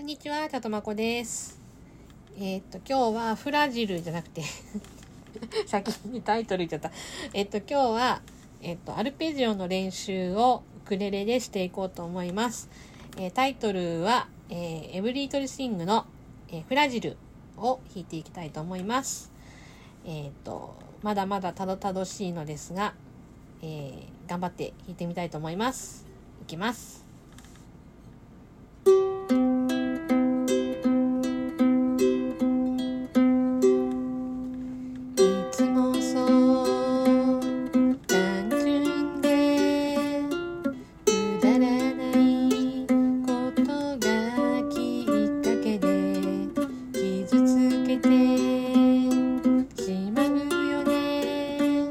こんにちは、たとまこです。えーっと、今日はフラジルじゃなくて、先にタイトル言っちゃった。えーっと、今日は、えーっと、アルペジオの練習をウクレレでしていこうと思います。えータイトルは、えーエブリートルスイングの、えーフラジルを弾いていきたいと思います。えっと、まだまだたどたどしいのですが、えー頑張って弾いてみたいと思います。いきます。てしまうよね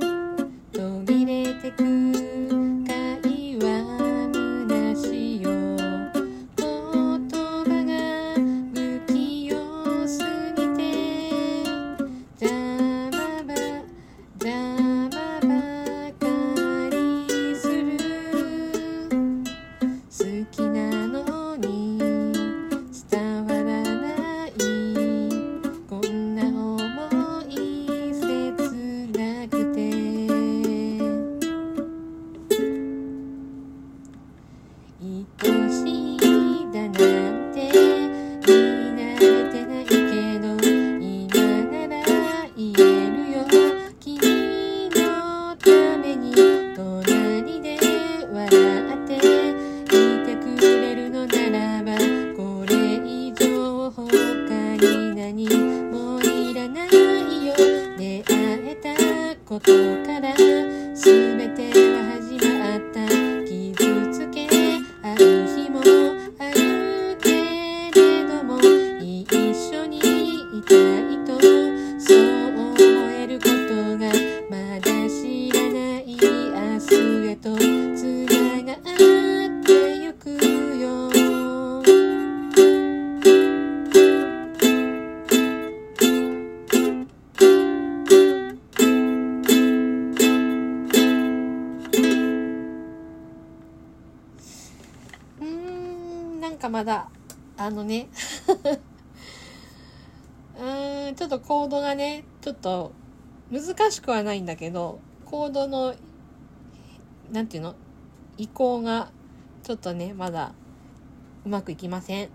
途切れてく愛しいだなんて言い慣れてないけど今なら言えるよ君のために隣で笑っていてくれるのならばこれ以上他に何もいらないよ出会えたことからつながってゆくよ。うんなんかまだあのね。うーんちょっとコードがねちょっと難しくはないんだけどコードのなんていうの？移行がちょっとねまだうまくいきません。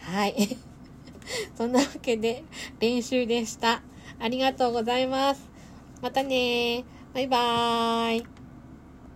はい。そんなわけで練習でした。ありがとうございます。またねバイバーイ。